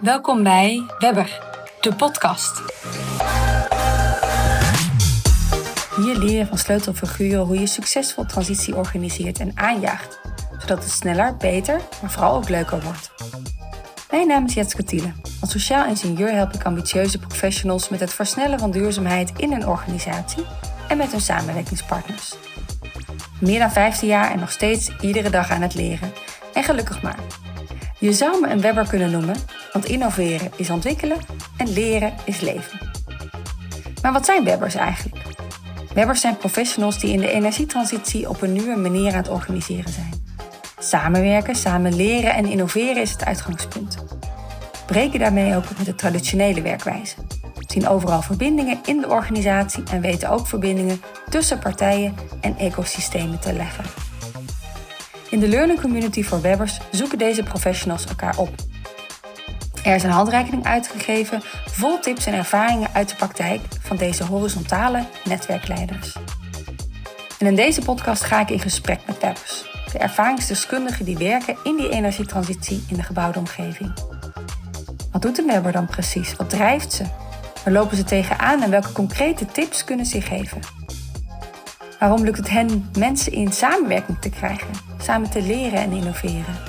Welkom bij Webber, de podcast. Hier leer je van sleutelfiguren hoe je succesvol transitie organiseert en aanjaagt, zodat het sneller, beter, maar vooral ook leuker wordt. Mijn naam is Jetske Thiele. Als sociaal ingenieur help ik ambitieuze professionals met het versnellen van duurzaamheid in een organisatie en met hun samenwerkingspartners. Meer dan 15 jaar en nog steeds iedere dag aan het leren. En gelukkig maar. Je zou me een webber kunnen noemen, want innoveren is ontwikkelen en leren is leven. Maar wat zijn webbers eigenlijk? Webbers zijn professionals die in de energietransitie op een nieuwe manier aan het organiseren zijn. Samenwerken, samen leren en innoveren is het uitgangspunt. Breken daarmee ook met de traditionele werkwijze. Zien overal verbindingen in de organisatie en weten ook verbindingen tussen partijen en ecosystemen te leggen. In de Learning Community voor Webbers zoeken deze professionals elkaar op. Er is een handreiking uitgegeven vol tips en ervaringen uit de praktijk van deze horizontale netwerkleiders. En in deze podcast ga ik in gesprek met Webbers, de ervaringsdeskundigen die werken in die energietransitie in de gebouwde omgeving. Wat doet een Webber dan precies? Wat drijft ze? Waar lopen ze tegenaan en welke concrete tips kunnen ze geven? Waarom lukt het hen mensen in samenwerking te krijgen, samen te leren en innoveren?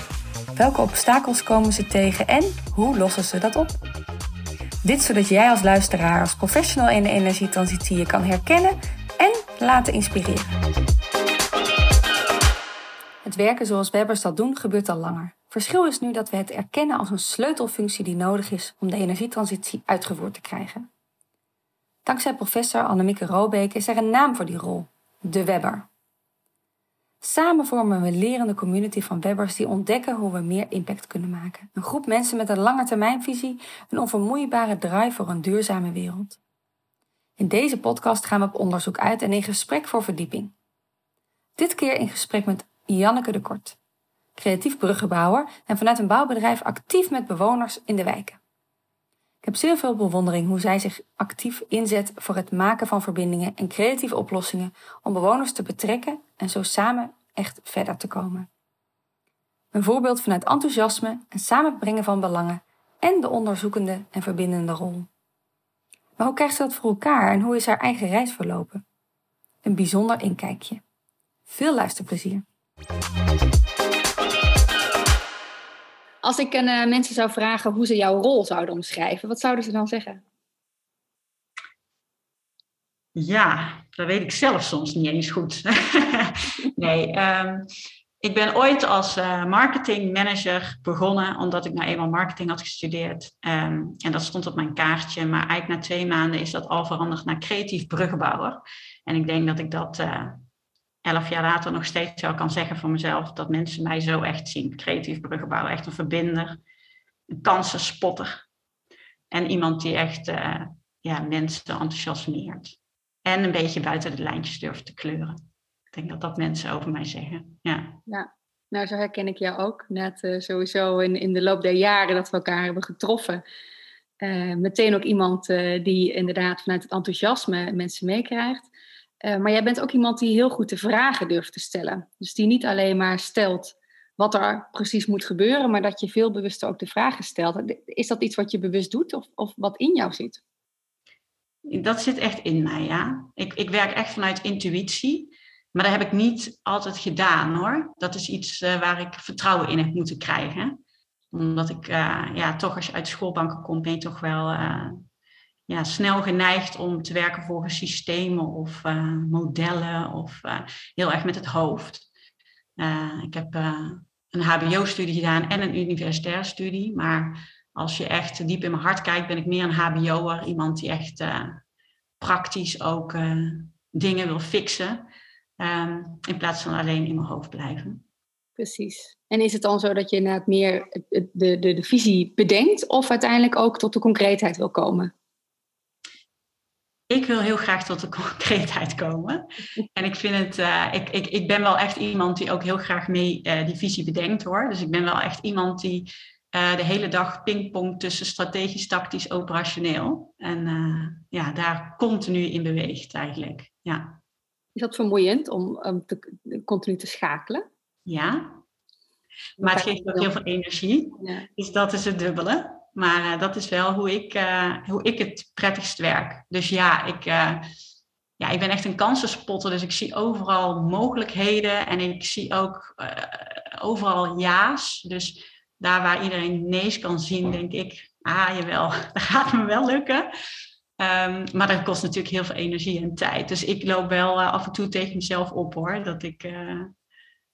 Welke obstakels komen ze tegen en hoe lossen ze dat op? Dit zodat jij als luisteraar, als professional in de energietransitie je kan herkennen en laten inspireren. Het werken zoals Webbers dat doen gebeurt al langer. Verschil is nu dat we het erkennen als een sleutelfunctie die nodig is om de energietransitie uitgevoerd te krijgen. Dankzij professor Annemieke Robeek is er een naam voor die rol: de Webber. Samen vormen we een lerende community van webbers die ontdekken hoe we meer impact kunnen maken. Een groep mensen met een lange termijnvisie, een onvermoeibare drive voor een duurzame wereld. In deze podcast gaan we op onderzoek uit en in gesprek voor verdieping. Dit keer in gesprek met Janneke de Kort, creatief bruggenbouwer en vanuit een bouwbedrijf actief met bewoners in de wijken. Ik heb zeer veel bewondering hoe zij zich actief inzet voor het maken van verbindingen en creatieve oplossingen om bewoners te betrekken en zo samen echt verder te komen. Een voorbeeld vanuit enthousiasme en samenbrengen van belangen en de onderzoekende en verbindende rol. Maar hoe krijgt ze dat voor elkaar en hoe is haar eigen reis verlopen? Een bijzonder inkijkje. Veel luisterplezier. Als ik aan uh, mensen zou vragen hoe ze jouw rol zouden omschrijven, wat zouden ze dan zeggen? Ja, dat weet ik zelf soms niet eens goed. nee, um, ik ben ooit als uh, marketingmanager begonnen, omdat ik nou eenmaal marketing had gestudeerd. Um, en dat stond op mijn kaartje, maar eigenlijk na twee maanden is dat al veranderd naar creatief bruggenbouwer. En ik denk dat ik dat uh, elf jaar later nog steeds wel kan zeggen van mezelf, dat mensen mij zo echt zien. Creatief bruggenbouwer, echt een verbinder, een kansenspotter. En iemand die echt uh, ja, mensen enthousiasmeert. En een beetje buiten de lijntjes durft te kleuren. Ik denk dat dat mensen over mij zeggen. Ja. ja. Nou, zo herken ik jou ook. Net uh, sowieso in, in de loop der jaren dat we elkaar hebben getroffen. Uh, meteen ook iemand uh, die inderdaad vanuit het enthousiasme mensen meekrijgt. maar jij bent ook iemand die heel goed de vragen durft te stellen. Dus die niet alleen maar stelt wat er precies moet gebeuren, maar dat je veel bewuster ook de vragen stelt. Is dat iets wat je bewust doet of, of wat in jou zit? Dat zit echt in mij, ja. Ik, ik werk echt vanuit intuïtie. Maar dat heb ik niet altijd gedaan hoor. Dat is iets uh, waar ik vertrouwen in heb moeten krijgen. Omdat ik, uh, ja, toch als je uit schoolbanken komt, ben je toch wel uh, ja, snel geneigd om te werken volgens systemen of modellen of heel erg met het hoofd. ik heb een HBO-studie gedaan en een universitaire studie. Maar als je echt diep in mijn hart kijkt, ben ik meer een HBO'er. Iemand die echt uh, praktisch ook uh, dingen wil fixen. Um, in plaats van alleen in mijn hoofd blijven. Precies. En is het dan zo dat je inderdaad meer de, de, de visie bedenkt of uiteindelijk ook tot de concreetheid wil komen? Ik wil heel graag tot de concreetheid komen. En ik vind het, uh, ik, ik, ik ben wel echt iemand die ook heel graag mee uh, die visie bedenkt hoor. Dus ik ben wel echt iemand die uh, de hele dag pingpong tussen strategisch, tactisch, operationeel. En uh, ja, daar continu in beweegt eigenlijk. Ja. Is dat vermoeiend om um, te, continu te schakelen? Ja, maar het geeft ook heel veel energie. Ja. Dus dat is het dubbele. Maar dat is wel hoe ik, hoe ik het prettigst werk. Dus ja, ik, ja, ik ben echt een kansenspotter. Dus ik zie overal mogelijkheden. En ik zie ook overal ja's. Dus daar waar iedereen nee's kan zien, denk ik, ah jawel, dat gaat me wel lukken. Um, maar dat kost natuurlijk heel veel energie en tijd. Dus ik loop wel uh, af en toe tegen mezelf op hoor. Dat, ik, uh,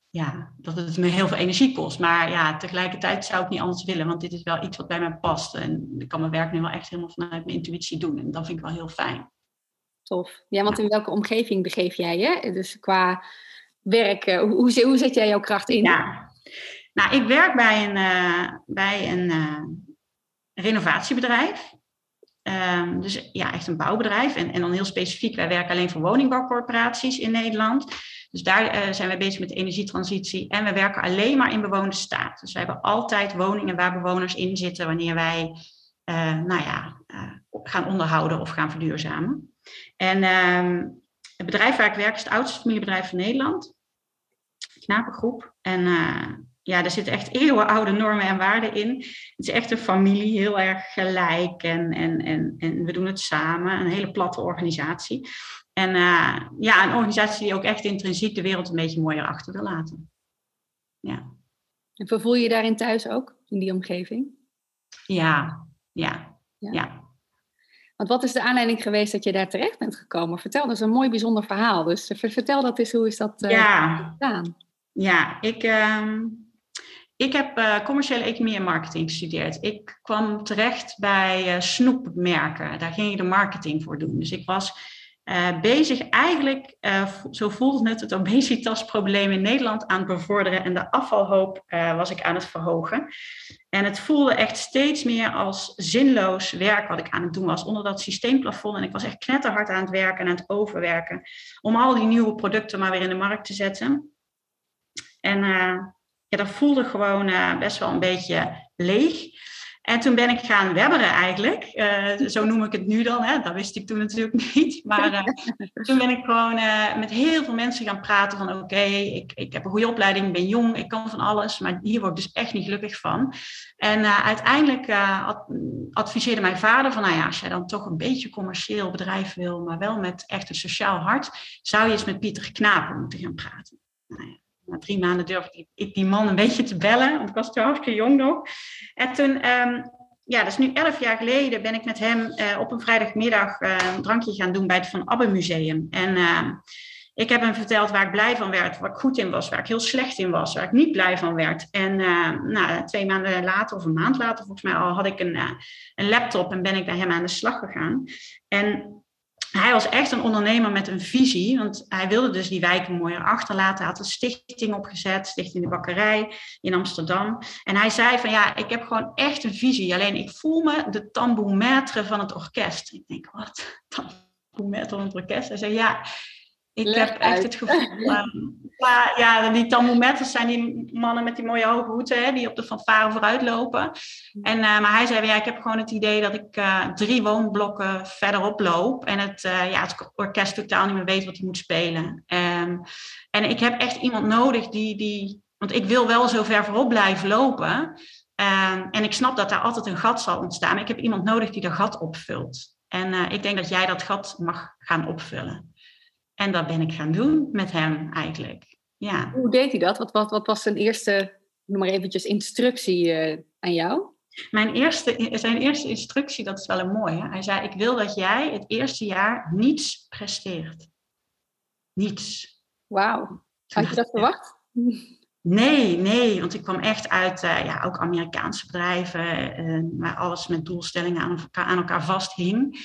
ja, dat het me heel veel energie kost. Maar ja, tegelijkertijd zou ik niet anders willen. Want dit is wel iets wat bij mij past. En ik kan mijn werk nu wel echt helemaal vanuit mijn intuïtie doen. En dat vind ik wel heel fijn. Tof. Ja, want in welke omgeving begeef jij je? Dus qua werk, hoe, hoe, hoe zet jij jouw kracht in? Ja, nou, ik werk bij een, uh, bij een renovatiebedrijf. Um, dus ja, echt een bouwbedrijf. En, en dan heel specifiek, wij werken alleen voor woningbouwcorporaties in Nederland. Dus daar uh, zijn wij bezig met de energietransitie. En we werken alleen maar in bewoonde staat. Dus we hebben altijd woningen waar bewoners in zitten wanneer wij nou ja, gaan onderhouden of gaan verduurzamen. En ehm, het bedrijf waar ik werk is het oudste familiebedrijf van Nederland. Knapengroep. En ja, er zitten echt eeuwenoude normen en waarden in. Het is echt een familie, heel erg gelijk en, en, en, en we doen het samen. Een hele platte organisatie. En uh, ja, een organisatie die ook echt intrinsiek de wereld een beetje mooier achter wil laten. Ja. En vervoel je je daarin thuis ook, in die omgeving? Ja, ja, ja. ja. Want wat is de aanleiding geweest dat je daar terecht bent gekomen? Vertel, dat is een mooi bijzonder verhaal. Dus vertel dat eens, hoe is dat uh, ja. gedaan? Ja, ik, uh, ik heb uh, commerciële economie en marketing gestudeerd. Ik kwam terecht bij uh, snoepmerken. Daar ging je de marketing voor doen. Dus ik was uh, bezig eigenlijk, zo voelde het, het obesitasprobleem in Nederland aan het bevorderen. En de afvalhoop was ik aan het verhogen. En het voelde echt steeds meer als zinloos werk wat ik aan het doen was onder dat systeemplafond. En ik was echt knetterhard aan het werken en aan het overwerken. Om al die nieuwe producten maar weer in de markt te zetten. En ja, dat voelde gewoon uh, best wel een beetje leeg. En toen ben ik gaan webberen eigenlijk. Uh, zo noem ik het nu dan. Hè. Dat wist ik toen natuurlijk niet. Maar uh, toen ben ik gewoon met heel veel mensen gaan praten van... oké, ik, ik heb een goede opleiding, ik ben jong, ik kan van alles... maar hier word ik dus echt niet gelukkig van. En uiteindelijk ad adviseerde mijn vader van... nou ja, als jij dan toch een beetje commercieel bedrijf wil... maar wel met echt een sociaal hart... zou je eens met Pieter Knapen moeten gaan praten. Nou na drie maanden durfde ik die man een beetje te bellen, want ik was toen hartstikke jong nog. En toen, um, ja, dat is nu elf jaar geleden, ben ik met hem uh, op een vrijdagmiddag uh, een drankje gaan doen bij het Van Abbe Museum. En uh, ik heb hem verteld waar ik blij van werd, waar ik goed in was, waar ik heel slecht in was, waar ik niet blij van werd. En nou, twee maanden later, of een maand later volgens mij al, had ik een, een laptop en ben ik bij hem aan de slag gegaan. En hij was echt een ondernemer met een visie, want hij wilde dus die wijken mooier achterlaten. Hij had een stichting opgezet, Stichting de Bakkerij in Amsterdam. En hij zei van ja, ik heb gewoon echt een visie, alleen ik voel me de tambour van het orkest. Ik denk, wat? Tambour van het orkest? Hij zei ja, ik heb echt het gevoel. Uh, ja, die tambourmetters zijn die mannen met die mooie hoge hoeden, hè, die op de fanfare vooruit lopen. En, uh, maar hij zei, ja, ik heb gewoon het idee dat ik uh, drie woonblokken verderop loop. En het, ja, het orkest totaal niet meer weet wat hij moet spelen. Um, en ik heb echt iemand nodig die, die. Want ik wil wel zo ver voorop blijven lopen. Um, en ik snap dat daar altijd een gat zal ontstaan. Maar ik heb iemand nodig die dat gat opvult. En ik denk dat jij dat gat mag gaan opvullen. En dat ben ik gaan doen met hem eigenlijk. Ja. Hoe deed hij dat? Wat, wat, wat was zijn eerste, noem maar eventjes, instructie uh, aan jou? Mijn eerste, zijn eerste instructie, dat is wel een mooie. Hij zei, ik wil dat jij het eerste jaar niets presteert. Niets. Wauw. Had je dat verwacht? Nee, nee, want ik kwam echt uit uh, ja, ook Amerikaanse bedrijven, uh, waar alles met doelstellingen aan elkaar, aan elkaar vasthing.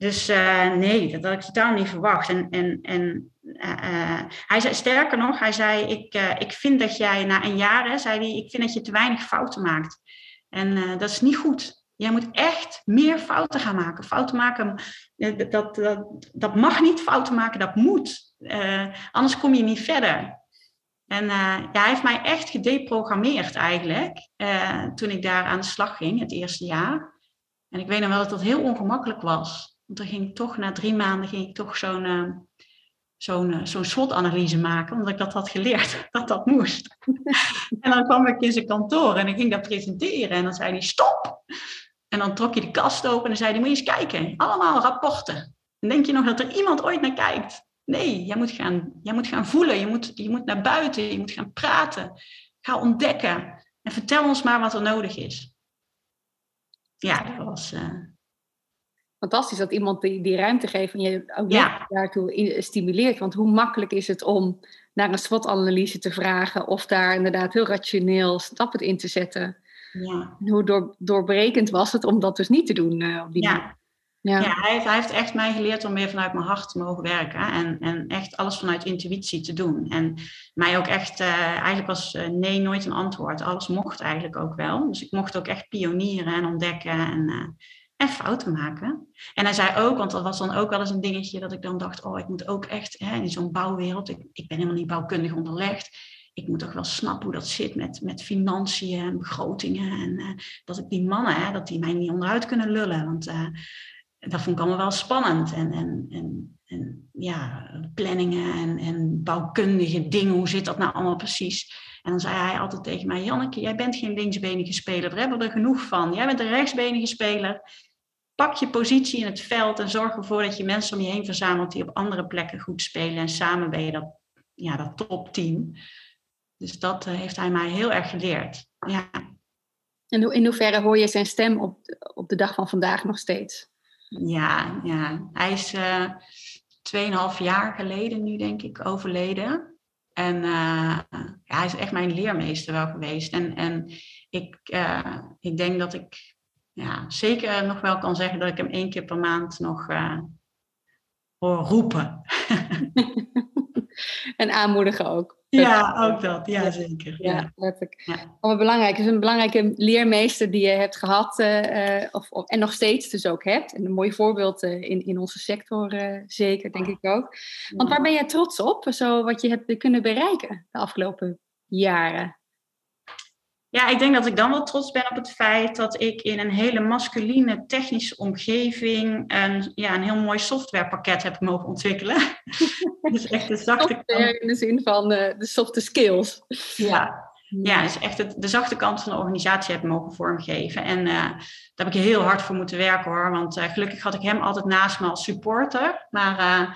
Dus uh, nee, dat had ik totaal niet verwacht. En, en, en uh, hij zei, sterker nog, hij zei, ik, ik vind dat jij na een jaar, hè, zei hij, ik vind dat je te weinig fouten maakt. En dat is niet goed. Jij moet echt meer fouten gaan maken. Fouten maken, dat, dat, dat mag niet fouten maken, dat moet. anders kom je niet verder. En ja, hij heeft mij echt gedeprogrammeerd eigenlijk, toen ik daar aan de slag ging, het eerste jaar. En ik weet nog wel dat dat heel ongemakkelijk was. Want dan ging ik toch, na drie maanden, ging ik toch zo'n uh, zo'n uh, zo'n SWOT-analyse maken, omdat ik dat had geleerd, dat dat moest. en dan kwam ik in zijn kantoor en ik ging dat presenteren en dan zei hij, stop! En dan trok je de kast open en zei hij, moet je eens kijken. Allemaal rapporten. Dan denk je nog dat er iemand ooit naar kijkt. Nee, jij moet gaan, jij moet gaan voelen. Je moet, je moet naar buiten. Je moet gaan praten. Ga ontdekken. En vertel ons maar wat er nodig is. Ja, dat was... Uh... Fantastisch dat iemand die, die ruimte geeft en je ook ja. daartoe stimuleert. Want hoe makkelijk is het om naar een SWOT-analyse te vragen of daar inderdaad heel rationeel stappen in te zetten. Ja. En hoe door, doorbrekend was het om dat dus niet te doen uh, op die ja. manier. Ja, ja hij, heeft, hij, heeft, echt mij geleerd om meer vanuit mijn hart te mogen werken en, en echt alles vanuit intuïtie te doen. En mij ook echt, uh, eigenlijk was uh, nee nooit een antwoord. Alles mocht eigenlijk ook wel. Dus ik mocht ook echt pionieren en ontdekken en, en fouten maken. En hij zei ook, want dat was dan ook wel eens een dingetje dat ik dan dacht, oh ik moet ook echt hè, in zo'n bouwwereld, ik, ik ben helemaal niet bouwkundig onderlegd ik moet toch wel snappen hoe dat zit met, met financiën en begrotingen. En uh, dat ik die mannen, hè, dat die mij niet onderuit kunnen lullen. Want uh, dat vond ik allemaal wel spannend. En, en, en, en ja, planningen en, en bouwkundige dingen, hoe zit dat nou allemaal precies? En dan zei hij altijd tegen mij, Janneke, jij bent geen linksbenige speler, daar hebben we er genoeg van. Jij bent een rechtsbenige speler. Pak je positie in het veld en zorg ervoor dat je mensen om je heen verzamelt die op andere plekken goed spelen. En samen ben je dat, ja, dat topteam. Dus dat uh, heeft hij mij heel erg geleerd. Ja. En in hoeverre hoor je zijn stem op, op de dag van vandaag nog steeds? Ja, ja. hij is uh, tweeënhalf jaar geleden nu, denk ik, overleden. En uh, ja, hij is echt mijn leermeester wel geweest. En, en ik, uh, ik denk dat ik ja, zeker nog wel kan zeggen dat ik hem één keer per maand nog hoor roepen. en aanmoedigen ook. Ja, ook dat. Ja, zeker. Ja, ja letterlijk. Ja. belangrijk. Het is een belangrijke leermeester die je hebt gehad uh, of, of, en nog steeds dus ook hebt. En een mooi voorbeeld uh, in, in onze sector uh, zeker, denk ik ook. Want waar ben jij trots op, zo wat je hebt kunnen bereiken de afgelopen jaren? Ja, ik denk dat ik dan wel trots ben op het feit dat ik in een hele masculine technische omgeving een, ja, een heel mooi softwarepakket heb mogen ontwikkelen. dus echt de zachte kant. In de zin van uh, de softe skills. Ja, ja, dus echt het, de zachte kant van de organisatie heb mogen vormgeven. En uh, daar heb ik heel hard voor moeten werken hoor. Want uh, gelukkig had ik hem altijd naast me als supporter. Maar uh,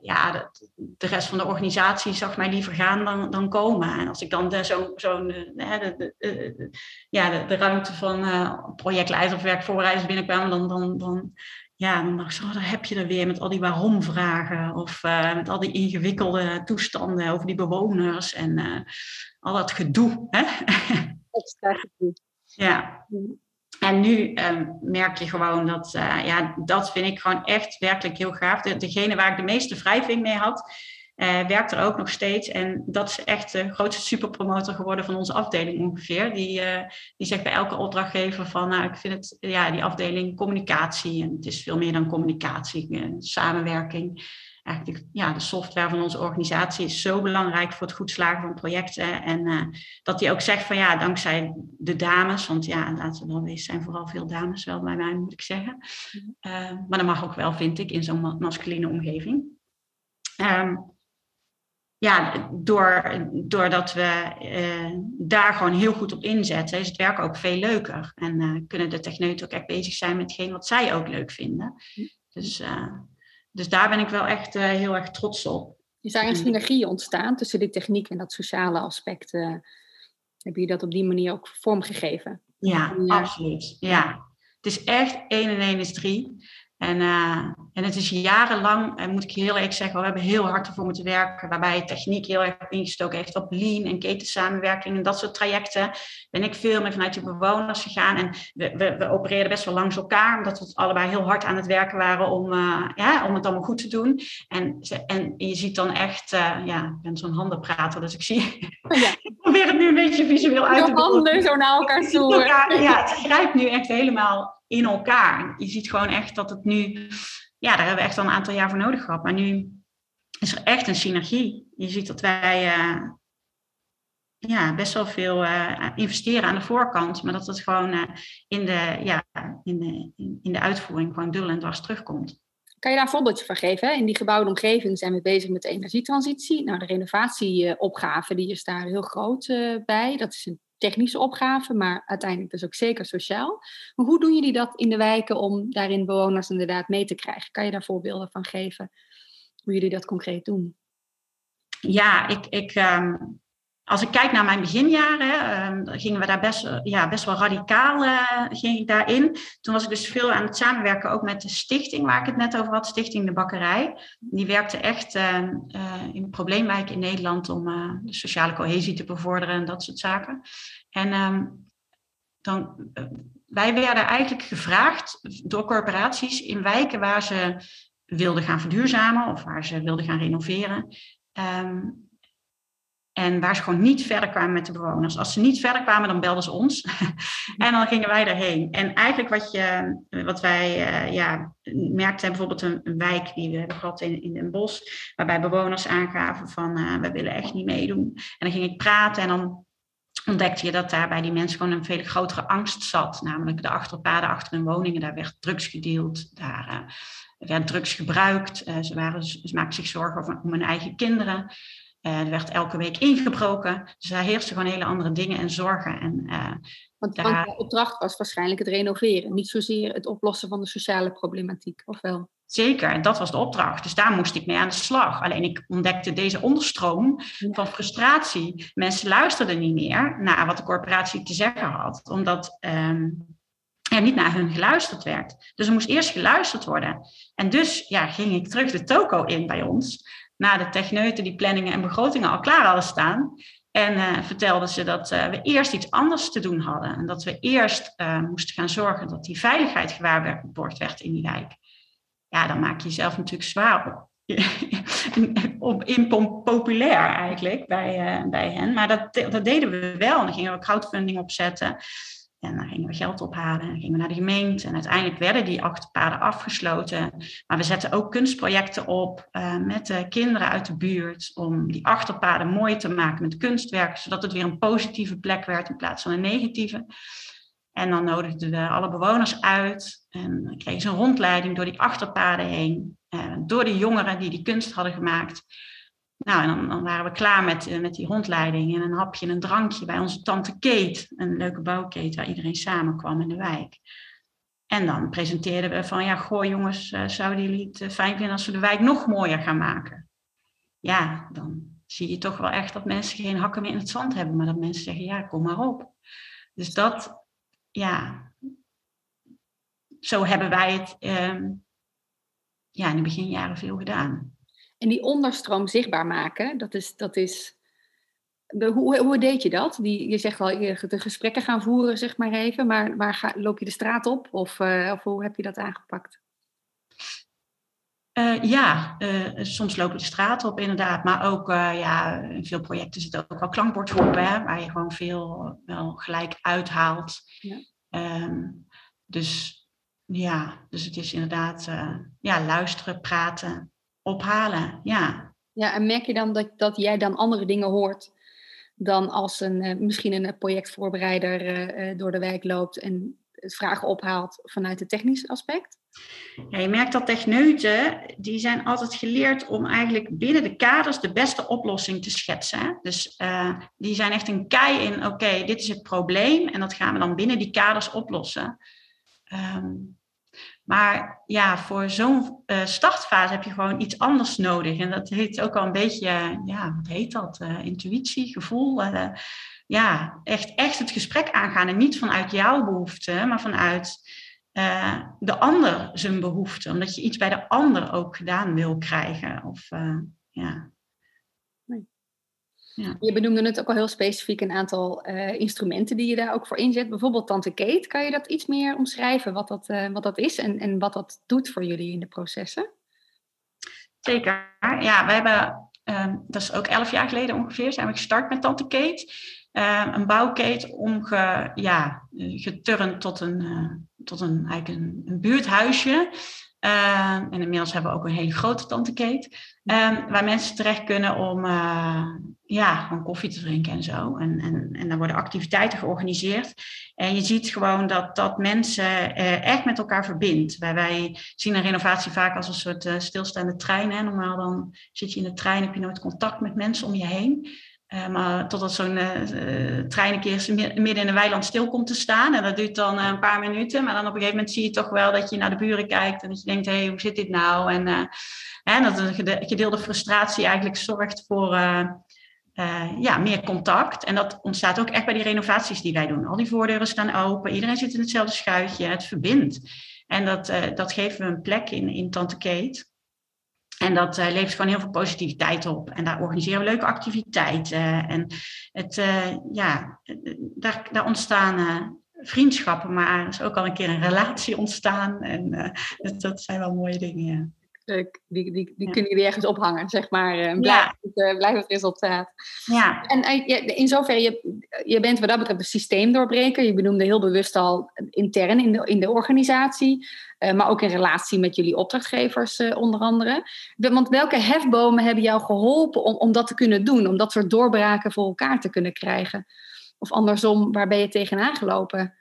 ja, de, de, rest van de organisatie zag mij liever gaan dan, dan komen. En als ik dan zo'n zo uh, de, de, ja, de, de, ruimte van uh, projectleider of werkvoorbereiders binnenkwam, dan, dan, dan, ja, dan dacht ik, oh, daar heb je er weer met al die waarom-vragen. Of met al die ingewikkelde toestanden over die bewoners en al dat gedoe. Hè? Extra gedoe. Ja. En nu ehm, merk je gewoon dat, uh, ja, dat vind ik gewoon echt werkelijk heel gaaf. De, degene waar ik de meeste wrijving mee had, uh, werkt er ook nog steeds. En dat is echt de grootste superpromotor geworden van onze afdeling ongeveer. Die, uh, die zegt bij elke opdrachtgever van, nou, ik vind het, ja, die afdeling communicatie. En het is veel meer dan communicatie, samenwerking eigenlijk ja, de software van onze organisatie is zo belangrijk voor het goed slagen van projecten. En uh, dat hij ook zegt van ja, dankzij de dames, want ja, laten we wel wezen, zijn vooral veel dames wel bij mij, moet ik zeggen. Uh, maar dat mag ook wel, vind ik, in zo'n masculine omgeving. Um, ja, door, doordat we uh, daar gewoon heel goed op inzetten, is het werk ook veel leuker. En kunnen de techneuten ook echt bezig zijn met hetgeen wat zij ook leuk vinden. Dus dus daar ben ik wel echt uh, heel erg trots op. Is daar een synergie ontstaan tussen die techniek en dat sociale aspect? Uh, heb je dat op die manier ook vormgegeven? Ja, absoluut. Ja. Het is echt 1 en 1 is 3. En, uh, en het is jarenlang, en moet ik heel eerlijk zeggen, we hebben heel hard ervoor moeten werken, waarbij techniek heel erg ingestoken heeft op lean en ketensamenwerking en dat soort trajecten. Ben ik veel meer vanuit de bewoners gegaan en we, we, we opereerden best wel langs elkaar, omdat we allebei heel hard aan het werken waren om, uh, ja, om het allemaal goed te doen. En, en je ziet dan echt, uh, ja, ik ben zo'n handenprater, dus ik zie, ja. ik probeer het nu een beetje visueel uit te doen. handen zo naar elkaar toe. Ja, het grijpt nu echt helemaal in elkaar. Je ziet gewoon echt dat het nu, ja, daar hebben we echt al een aantal jaar voor nodig gehad. Maar nu is er echt een synergie. Je ziet dat wij uh, ja, best wel veel uh, investeren aan de voorkant, maar dat het gewoon uh, in, de, ja, in, de, in de uitvoering gewoon dubbel en dwars terugkomt. Kan je daar een voorbeeldje van geven? In die gebouwde omgeving zijn we bezig met de energietransitie. Nou, de renovatieopgave die is daar heel groot bij. Dat is een technische opgave, maar uiteindelijk dus ook zeker sociaal. Maar hoe doen jullie dat in de wijken om daarin bewoners inderdaad mee te krijgen? Kan je daar voorbeelden van geven? Hoe jullie dat concreet doen? Ja, ik, ik, ehm, als ik kijk naar mijn beginjaren, um, gingen we daar best, ja, best wel radicaal uh, ging ik daarin. Toen was ik dus veel aan het samenwerken ook met de stichting waar ik het net over had, Stichting de Bakkerij. Die werkte echt uh, uh, in probleemwijken in Nederland om de sociale cohesie te bevorderen en dat soort zaken. En um, dan, wij werden eigenlijk gevraagd door corporaties in wijken waar ze wilden gaan verduurzamen of waar ze wilden gaan renoveren. En waar ze gewoon niet verder kwamen met de bewoners. Als ze niet verder kwamen, dan belden ze ons. en dan gingen wij erheen. En eigenlijk wat, je, wat wij uh, ja, merkten, bijvoorbeeld een, een, wijk die we hebben gehad in, in een bos, waarbij bewoners aangaven van uh, we willen echt niet meedoen. En dan ging ik praten en dan ontdekte je dat daar bij die mensen gewoon een veel grotere angst zat. Namelijk de achterpaden achter hun woningen. Daar werd drugs gedeeld, daar uh, werd drugs gebruikt. ze, waren, ze maakten zich zorgen over, om hun eigen kinderen. Uh, er werd elke week ingebroken. Dus daar heersten gewoon hele andere dingen en zorgen. En, uh, want, daar... de opdracht was waarschijnlijk het renoveren, niet zozeer het oplossen van de sociale problematiek, of wel? Zeker, dat was de opdracht. Dus daar moest ik mee aan de slag. Alleen ik ontdekte deze onderstroom van frustratie. Mensen luisterden niet meer naar wat de corporatie te zeggen had, omdat um, er niet naar hun geluisterd werd. Dus er moest eerst geluisterd worden. En dus ja, ging ik terug de toko in bij ons na de techneuten die planningen en begrotingen al klaar hadden staan. En uh, vertelden ze dat uh, we eerst iets anders te doen hadden. En dat we eerst uh, moesten gaan zorgen dat die veiligheid gewaarborgd werd in die wijk. Ja, dan maak je jezelf natuurlijk zwaar op. op impopulair eigenlijk bij, bij hen. Maar dat, dat deden we wel. En dan gingen we crowdfunding opzetten. En dan gingen we geld ophalen en gingen we naar de gemeente. En uiteindelijk werden die achterpaden afgesloten. Maar we zetten ook kunstprojecten op uh, met de kinderen uit de buurt. Om die achterpaden mooi te maken met kunstwerk. Zodat het weer een positieve plek werd in plaats van een negatieve. En dan nodigden we alle bewoners uit. En kregen ze een rondleiding door die achterpaden heen. Uh, door de jongeren die die kunst hadden gemaakt. Nou, en dan, waren we klaar met, uh, met die rondleiding en een hapje en een drankje bij onze tante Kate, een leuke bouwketen waar iedereen samenkwam in de wijk. En dan presenteerden we van, ja, goh jongens, uh, zouden jullie het uh, fijn vinden als we de wijk nog mooier gaan maken? Ja, dan zie je toch wel echt dat mensen geen hakken meer in het zand hebben, maar dat mensen zeggen, ja, kom maar op. Dus dat, ja, zo hebben wij het ehm, ja, in de beginjaren veel gedaan. En die onderstroom zichtbaar maken, dat is. Dat is hoe, hoe deed je dat? Die, je zegt wel, je de gesprekken gaan voeren, zeg maar even. Maar waar ga, loop je de straat op? Of, uh, of hoe heb je dat aangepakt? Uh, ja, uh, soms lopen de straat op inderdaad. Maar ook ja, in veel projecten zitten ook wel klankbordgroepen, hè, waar je gewoon veel wel gelijk uithaalt. Ja. Um, dus ja, dus het is inderdaad ja, luisteren, praten ophalen. Ja. Ja, en merk je dan dat, dat jij dan andere dingen hoort dan als een, uh, misschien een projectvoorbereider uh, door de wijk loopt en het vragen ophaalt vanuit het technische aspect? Ja, je merkt dat techneuten, die zijn altijd geleerd om eigenlijk binnen de kaders de beste oplossing te schetsen. Dus uh, die zijn echt een kei in, oké, dit is het probleem en dat gaan we dan binnen die kaders oplossen. Um, maar ja, voor zo'n uh, startfase heb je gewoon iets anders nodig. En dat heet ook al een beetje, ja, wat heet dat? Uh, intuïtie, gevoel. Uh, ja, echt, echt het gesprek aangaan. En niet vanuit jouw behoefte, maar vanuit de ander zijn behoefte. Omdat je iets bij de ander ook gedaan wil krijgen. Of ja. Ja. Je benoemde het ook al heel specifiek een aantal uh, instrumenten die je daar ook voor inzet. Bijvoorbeeld Tante Kate. Kan je dat iets meer omschrijven, wat dat, uh, wat dat is en, en wat dat doet voor jullie in de processen? Zeker. Ja, we hebben, uh, dat is ook elf jaar geleden ongeveer, zijn we gestart met Tante Kate. Ehm, een bouwkate omge, ja, geturnd tot een, eh, tot een, eigenlijk een, een buurthuisje. Uh, en inmiddels hebben we ook een hele grote tantekate. Um, waar mensen terecht kunnen om uh, ja, gewoon koffie te drinken en zo. En, en, en dan worden activiteiten georganiseerd. En je ziet gewoon dat dat mensen uh, echt met elkaar verbindt. Wij, wij zien een renovatie vaak als een soort uh, stilstaande trein. Hè. Normaal dan zit je in de trein, heb je nooit contact met mensen om je heen. Maar totdat zo'n trein een keer midden in een weiland stil komt te staan. En dat duurt dan een paar minuten. Maar dan op een gegeven moment zie je toch wel dat je naar de buren kijkt. En dat je denkt, hé, hey, hoe zit dit nou? En, dat een gedeelde frustratie eigenlijk zorgt voor ja, meer contact. En dat ontstaat ook echt bij die renovaties die wij doen. Al die voordeuren staan open, iedereen zit in hetzelfde schuitje, het verbindt. En dat, dat geven we een plek in, in Tante Kate. En dat uh, levert gewoon heel veel positiviteit op. En daar organiseren we leuke activiteiten. En het, ja, daar, daar ontstaan vriendschappen, maar er is ook al een keer een relatie ontstaan. En dat, dat zijn wel mooie dingen, ja. Die, die, die kunnen jullie ergens ophangen, zeg maar. Uh, blijft, ja. het, blijft het resultaat. Ja. En uh, in zoverre, je, je bent wat dat betreft een systeemdoorbreker. Je benoemde heel bewust al intern in de, in de organisatie. Uh, maar ook in relatie met jullie opdrachtgevers onder andere. Want welke hefbomen hebben jou geholpen om, om dat te kunnen doen? Om dat soort doorbraken voor elkaar te kunnen krijgen? Of andersom, waar ben je tegenaan gelopen?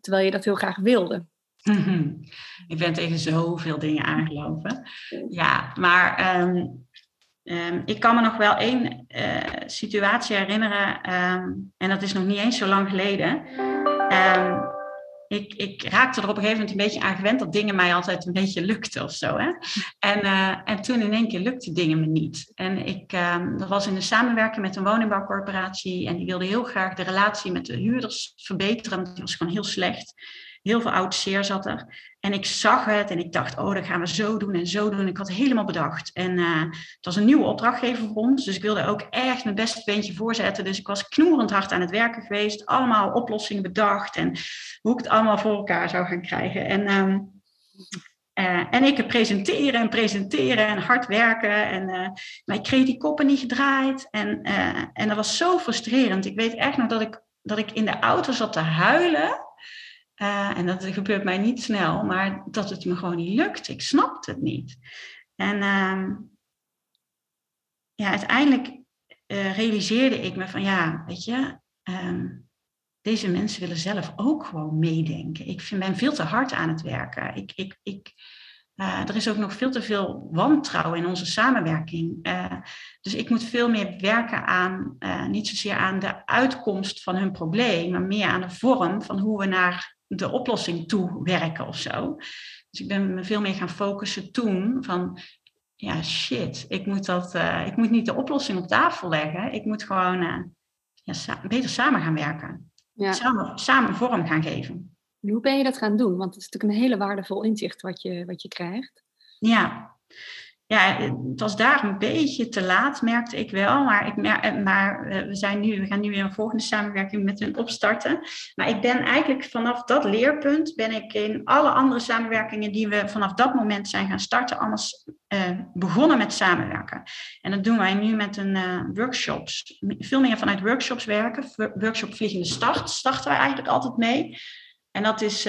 terwijl je dat heel graag wilde? Ik ben tegen zoveel dingen aangelopen. Ja, maar ehm, ehm, ik kan me nog wel één uh, situatie herinneren. Ehm, en dat is nog niet eens zo lang geleden. ik, ik, raakte er op een gegeven moment een beetje aan gewend dat dingen mij altijd een beetje lukten of zo. Hè? En, uh, en toen in één keer lukten dingen me niet. En ik, dat was in de samenwerking met een woningbouwcorporatie. En die wilde heel graag de relatie met de huurders verbeteren. Die was gewoon heel slecht. Heel veel oud zeer zat er. En ik zag het en ik dacht, oh, dat gaan we zo doen en zo doen. Ik had helemaal bedacht. En uh, het was een nieuwe opdrachtgever voor ons. Dus ik wilde ook echt mijn beste beentje voorzetten. Dus ik was knoerend hard aan het werken geweest. Allemaal oplossingen bedacht. En hoe ik het allemaal voor elkaar zou gaan krijgen. En, uh, uh, en ik presenteren en presenteren en hard werken. En, uh, maar ik kreeg die koppen niet gedraaid. En, en dat was zo frustrerend. Ik weet echt nog dat ik, dat ik in de auto zat te huilen uh, en dat gebeurt mij niet snel, maar dat het me gewoon niet lukt. Ik snapte het niet. En uh, ja, uiteindelijk uh, realiseerde ik me van ja, weet je, um, deze mensen willen zelf ook gewoon meedenken. Ik vind, ben veel te hard aan het werken. Ik, ik, ik, uh, er is ook nog veel te veel wantrouwen in onze samenwerking. dus ik moet veel meer werken aan, niet zozeer aan de uitkomst van hun probleem, maar meer aan de vorm van hoe we naar de oplossing toe werken of zo. Dus ik ben me veel meer gaan focussen toen van, ja shit, ik moet, dat, uh, ik moet niet de oplossing op tafel leggen. Ik moet gewoon uh, ja, sa beter samen gaan werken. Ja. Samen, samen vorm gaan geven. hoe ben je dat gaan doen? Want het is natuurlijk een hele waardevol inzicht wat je, wat je krijgt. Ja, ja, het was daar een beetje te laat, merkte ik wel. Maar, ik, maar eh, we, zijn nu, we gaan nu weer een volgende samenwerking met hun opstarten. Maar ik ben eigenlijk vanaf dat leerpunt, ben ik in alle andere samenwerkingen die we vanaf dat moment zijn gaan starten, alles uh, begonnen met samenwerken. En dat doen wij nu met een uh, workshops. Veel meer vanuit workshops werken. Workshop Vliegende Start starten wij eigenlijk altijd mee. En dat is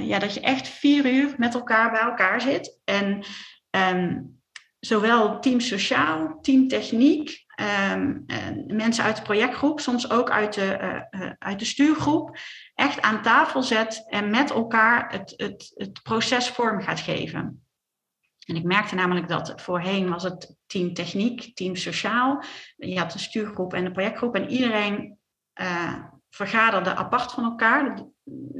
ja, dat je echt vier uur met elkaar bij elkaar zit. En Um, zowel team sociaal, team techniek, um, mensen uit de projectgroep, soms ook uit de, uh, uit de stuurgroep, echt aan tafel zet en met elkaar het, het, het proces vorm gaat geven. En ik merkte namelijk dat voorheen was het team techniek, team sociaal. Je had de stuurgroep en de projectgroep en iedereen uh, vergaderde apart van elkaar.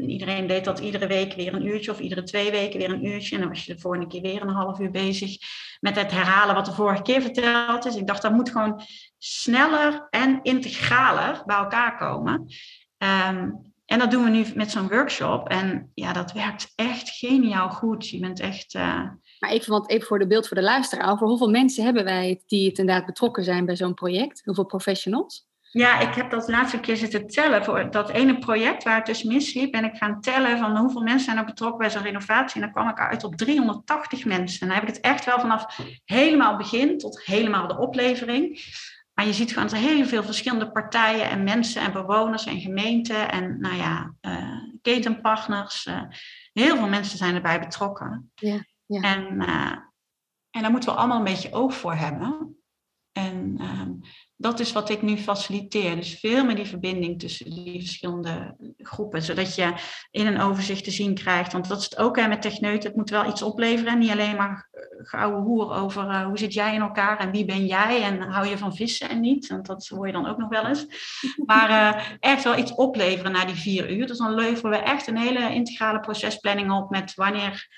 Iedereen deed dat iedere week weer een uurtje of iedere twee weken weer een uurtje. En dan was je de volgende keer weer een half uur bezig met het herhalen wat de vorige keer verteld is. Ik dacht, dat moet gewoon sneller en integraler bij elkaar komen. Um, en dat doen we nu met zo'n workshop. En ja, dat werkt echt geniaal goed. Je bent echt. Uh... Maar even, want even voor de beeld voor de luisteraar. Over hoeveel mensen hebben wij die het inderdaad betrokken zijn bij zo'n project? Hoeveel professionals? Ja, ik heb dat laatste keer zitten tellen voor dat ene project waar het dus misliep. En ik ga tellen van hoeveel mensen zijn er betrokken bij zo'n renovatie. En dan kwam ik uit op 380 mensen. En dan heb ik het echt wel vanaf helemaal begin tot helemaal de oplevering. Maar je ziet gewoon dat er heel veel verschillende partijen en mensen en bewoners en gemeenten en nou ja, uh, ketenpartners. Uh, heel veel mensen zijn erbij betrokken. Ja, ja. En, uh, en daar moeten we allemaal een beetje oog voor hebben. En ehm, dat is wat ik nu faciliteer. Dus veel meer die verbinding tussen die verschillende groepen. Zodat je in een overzicht te zien krijgt. Want dat is het ook hè, met techneut. Het moet wel iets opleveren. Niet alleen maar gouden hoer over uh, hoe zit jij in elkaar en wie ben jij en hou je van vissen en niet. Want dat hoor je dan ook nog wel eens. Maar uh, echt wel iets opleveren na die vier uur. Dus dan leveren we echt een hele integrale procesplanning op met wanneer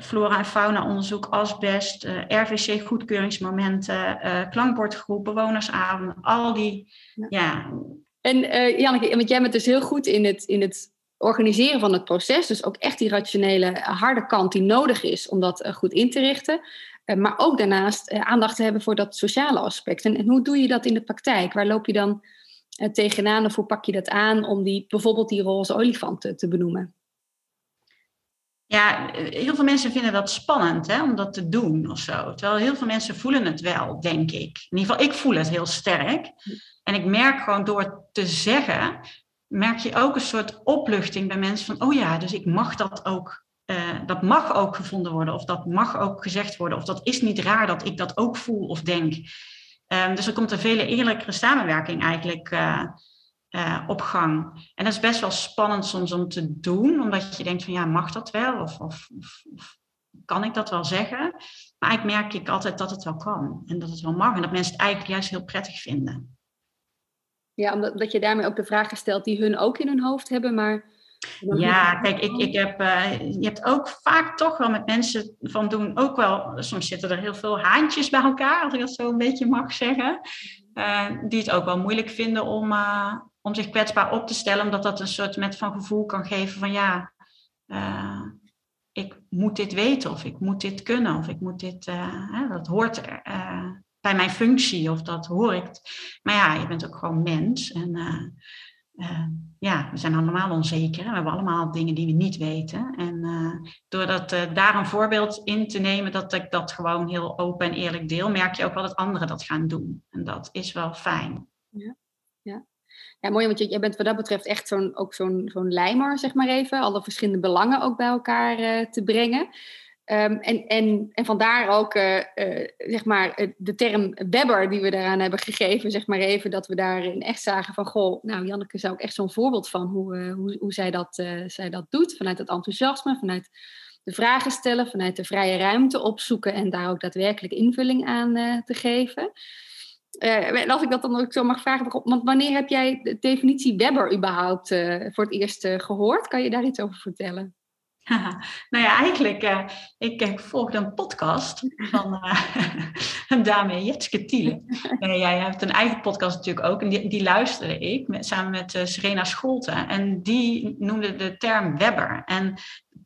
flora- en fauna-onderzoek, asbest, uh, RVC-goedkeuringsmomenten, klankbordgroep, bewonersavond, al die, ja. ja. En Janneke, want jij bent dus heel goed in het, in het organiseren van het proces, dus ook echt die rationele harde kant die nodig is om dat eh, goed in te richten. Eh, maar ook daarnaast eh, aandacht te hebben voor dat sociale aspect. En, hoe doe je dat in de praktijk? Waar loop je dan tegenaan of hoe pak je dat aan om die, bijvoorbeeld die roze olifant te, benoemen? Ja, heel veel mensen vinden dat spannend hè, om dat te doen of zo. Terwijl heel veel mensen voelen het wel, denk ik. In ieder geval, ik voel het heel sterk. En ik merk gewoon door te zeggen merk je ook een soort opluchting bij mensen van, oh ja, dus ik mag dat ook, uh, dat mag ook gevonden worden, of dat mag ook gezegd worden, of dat is niet raar dat ik dat ook voel of denk. Um, dus er komt een vele eerlijkere samenwerking eigenlijk uh, uh, op gang. En dat is best wel spannend soms om te doen, omdat je denkt van, ja, mag dat wel? Of, of, kan ik dat wel zeggen? Maar eigenlijk merk ik altijd dat het wel kan en dat het wel mag en dat mensen het eigenlijk juist heel prettig vinden. Ja, omdat dat je daarmee ook de vragen stelt die hun ook in hun hoofd hebben, maar... Ja, kijk, ik, ik heb, uh, je hebt ook vaak toch wel met mensen van doen ook wel, soms zitten er heel veel haantjes bij elkaar, als ik dat zo een beetje mag zeggen, uh, die het ook wel moeilijk vinden om, uh, om zich kwetsbaar op te stellen, omdat dat een soort met van gevoel kan geven van ja, ik moet dit weten of ik moet dit kunnen of ik moet dit, hè, dat hoort bij mijn functie of dat hoor ik. Maar ja, je bent ook gewoon mens. En ja, we zijn allemaal onzeker. We hebben allemaal dingen die we niet weten. En uh, door dat, daar een voorbeeld in te nemen dat ik dat gewoon heel open en eerlijk deel, merk je ook wel dat anderen dat gaan doen. En dat is wel fijn. Ja, ja. Ja, mooi, want jij bent wat dat betreft echt zo'n, ook zo'n, zo'n lijmer, zeg maar even. Alle verschillende belangen ook bij elkaar te brengen. Um, en, en, en vandaar ook uh, uh, zeg maar, eh, de term Webber die we daaraan hebben gegeven, zeg maar even, dat we daarin echt zagen van, goh, nou Janneke is ook echt zo'n voorbeeld van hoe, hoe, hoe zij, dat, zij dat doet, vanuit het enthousiasme, vanuit de vragen stellen, vanuit de vrije ruimte opzoeken en daar ook daadwerkelijk invulling aan te geven. en als ik dat dan ook zo mag vragen, want wanneer heb jij de definitie Webber überhaupt voor het eerst gehoord? Kan je daar iets over vertellen? nou ja, eigenlijk, uh, ik, ik volgde een podcast van uh, een dame, Jetske Tiele. Uh, jij hebt een eigen podcast natuurlijk ook, en die, die luisterde ik met, samen met Serena Scholten. En die noemde de term Webber. En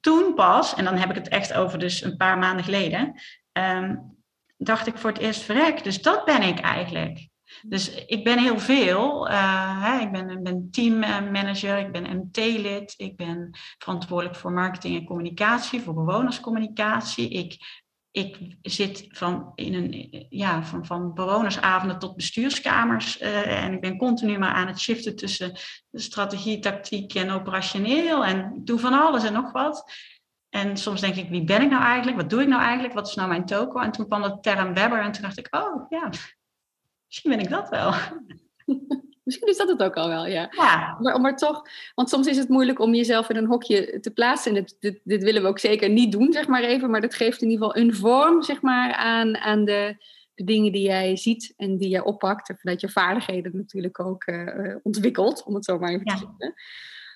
toen pas, en dan heb ik het echt over dus een paar maanden geleden, um, dacht ik voor het eerst verrek. Dus dat ben ik eigenlijk. Dus ik ben heel veel. Uh, hè, ik ben, ben teammanager, ik ben MT-lid, ik ben verantwoordelijk voor marketing en communicatie, voor bewonerscommunicatie. Ik, ik zit van, in een, ja, van, van bewonersavonden tot bestuurskamers uh, en ik ben continu maar aan het shiften tussen strategie, tactiek en operationeel en ik doe van alles en nog wat. En soms denk ik, wie ben ik nou eigenlijk? Wat doe ik nou eigenlijk? Wat is nou mijn toko? En toen kwam de term Webber en toen dacht ik, oh ja, Misschien ben ik dat wel. Misschien is dat het ook al wel, ja. ja. Maar, maar toch, want soms is het moeilijk om jezelf in een hokje te plaatsen. En dit, dit, dit, willen we ook zeker niet doen, zeg maar even. Maar dat geeft in ieder geval een vorm, zeg maar, aan, aan de, de dingen die jij ziet en die jij oppakt. En vanuit je vaardigheden natuurlijk ook uh, ontwikkelt, om het zo maar even te zeggen.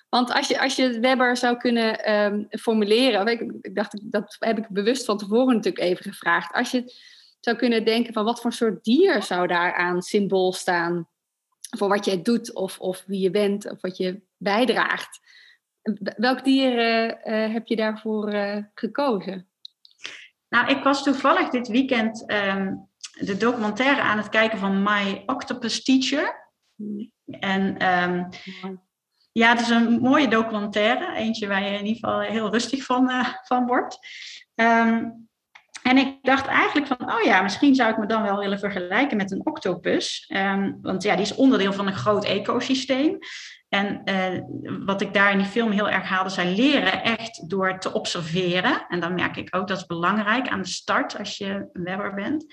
Want als je, als je het Webber zou kunnen um, formuleren, ik, ik, dacht, dat heb ik bewust van tevoren natuurlijk even gevraagd. Als je zou kunnen denken van wat voor soort dier zou daar aan symbool staan voor wat jij doet of, of wie je bent of wat je bijdraagt. Welk dier uh, heb je daarvoor uh, gekozen? Nou, ik was toevallig dit weekend um, de documentaire aan het kijken van My Octopus Teacher. En um, ja, het is een mooie documentaire. Eentje waar je in ieder geval heel rustig van, uh, van wordt. Um, en ik dacht eigenlijk van, oh ja, misschien zou ik me dan wel willen vergelijken met een octopus. Um, want ja, die is onderdeel van een groot ecosysteem. En uh, wat ik daar in die film heel erg haalde, zijn leren echt door te observeren. En dan merk ik ook, dat is belangrijk aan de start als je een webber bent.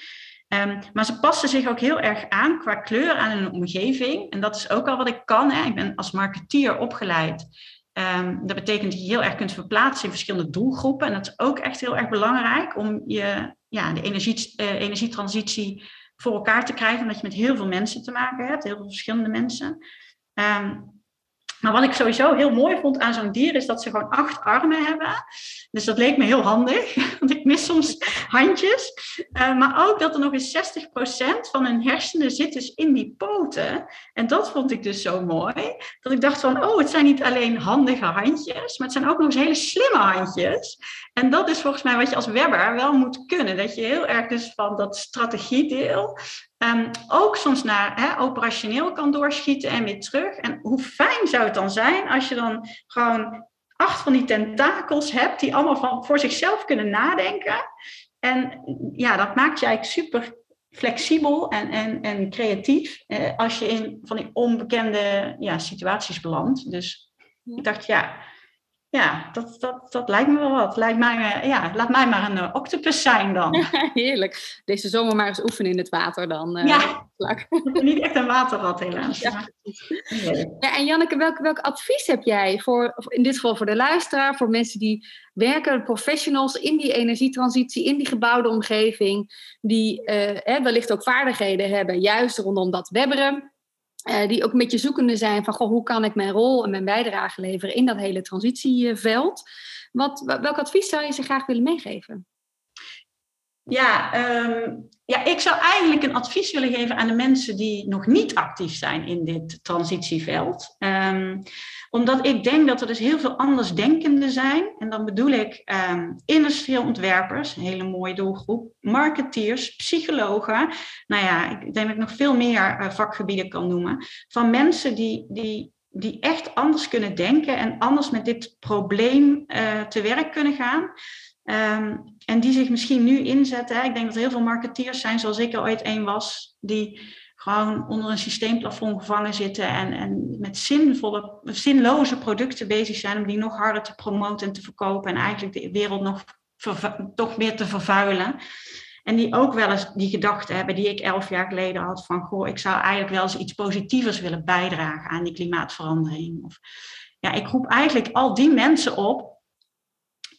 Um, maar ze passen zich ook heel erg aan qua kleur aan hun omgeving. En dat is ook al wat ik kan. Hè. Ik ben als marketeer opgeleid. Ehm, dat betekent dat je heel erg kunt verplaatsen in verschillende doelgroepen. En dat is ook echt heel erg belangrijk om je, ja, de energie, uh, energietransitie voor elkaar te krijgen. Omdat je met heel veel mensen te maken hebt, heel veel verschillende mensen. Um, maar wat ik sowieso heel mooi vond aan zo'n dier is dat ze gewoon acht armen hebben. Dus dat leek me heel handig, want ik mis soms handjes. Uh, maar ook dat er nog eens 60% van hun hersenen zit dus in die poten. En dat vond ik dus zo mooi. Dat ik dacht van, oh, het zijn niet alleen handige handjes, maar het zijn ook nog eens hele slimme handjes. En dat is volgens mij wat je als webber wel moet kunnen. Dat je heel erg dus van dat strategiedeel Um, ook soms naar operationeel kan doorschieten en weer terug. En hoe fijn zou het dan zijn als je dan gewoon acht van die tentakels hebt die allemaal van, voor zichzelf kunnen nadenken. En ja, dat maakt je eigenlijk super flexibel en, en, en creatief eh, als je in van die onbekende ja, situaties belandt. Dus ik dacht, ja, ja, dat, dat, dat lijkt me wel wat. Lijkt mij, eh, ja, laat mij maar een uh, octopus zijn dan. heerlijk. Deze zomer maar eens oefenen in het water dan. Uh, ja, niet echt een waterrat helaas. Ja. ja. en Janneke, welk, welk advies heb jij voor, in dit geval voor de luisteraar, voor mensen die werken, professionals in die energietransitie, in die gebouwde omgeving, die wellicht ook vaardigheden hebben, juist rondom dat webberen. Uh, die ook een beetje zoekende zijn van goh, hoe kan ik mijn rol en mijn bijdrage leveren in dat hele transitieveld. Wat, welk advies zou je ze graag willen meegeven? Ja, um, ja, ik zou eigenlijk een advies willen geven aan de mensen die nog niet actief zijn in dit transitieveld. Um, omdat ik denk dat er dus heel veel andersdenkenden zijn. En dan bedoel ik um, industrieel ontwerpers, een hele mooie doelgroep, marketeers, psychologen. Nou ja, ik denk dat ik nog veel meer uh, vakgebieden kan noemen. Van mensen die, die, die echt anders kunnen denken en anders met dit probleem uh, te werk kunnen gaan. Um, en die zich misschien nu inzetten. Ik denk dat er heel veel marketeers zijn, zoals ik er ooit een was, die gewoon onder een systeemplafond gevangen zitten en, en met zinvolle, zinloze producten bezig zijn om die nog harder te promoten en te verkopen en eigenlijk de wereld nog toch meer te vervuilen. En die ook wel eens die gedachten hebben die ik elf jaar geleden had van, goh, ik zou eigenlijk wel eens iets positievers willen bijdragen aan die klimaatverandering. Of, ja, ik roep eigenlijk al die mensen op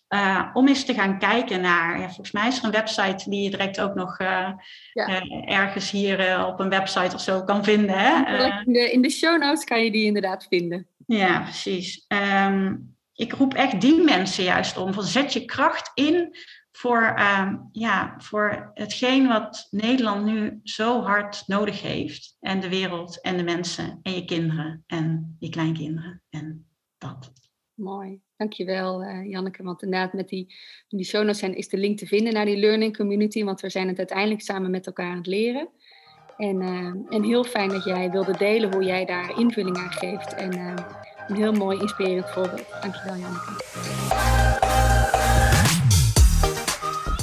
uh, om eens te gaan kijken naar, ja, volgens mij is er een website die je direct ook nog uh, ja. uh, ergens hier op een website of zo kan vinden. Hè? In de, in, de, show notes kan je die inderdaad vinden. Ja, precies. Um, ik roep echt die mensen juist om, van zet je kracht in voor, um, ja, voor hetgeen wat Nederland nu zo hard nodig heeft. En de wereld en de mensen en je kinderen en je kleinkinderen en dat. Mooi. Dankjewel, uh, Janneke. Want inderdaad, met die, die show zijn, is de link te vinden naar die learning community. Want we zijn het uiteindelijk samen met elkaar aan het leren. En, uh, en heel fijn dat jij wilde delen hoe jij daar invulling aan geeft. En uh, een heel mooi inspirerend voorbeeld. Dankjewel, Janneke.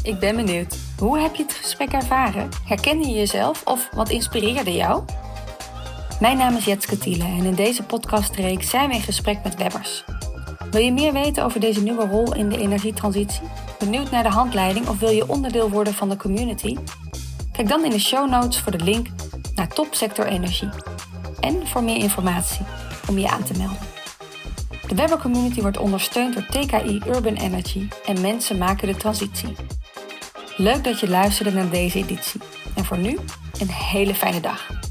Ik ben benieuwd. Hoe heb je het gesprek ervaren? Herkende je jezelf of wat inspireerde jou? Mijn naam is Jetske Thiele en in deze podcastreeks zijn we in gesprek met webbers. Wil je meer weten over deze nieuwe rol in de energietransitie? Benieuwd naar de handleiding of wil je onderdeel worden van de community? Kijk dan in de show notes voor de link naar Topsector Energie. En voor meer informatie om je aan te melden. De Webber Community wordt ondersteund door TKI Urban Energy en mensen maken de transitie. Leuk dat je luisterde naar deze editie. En voor nu, een hele fijne dag.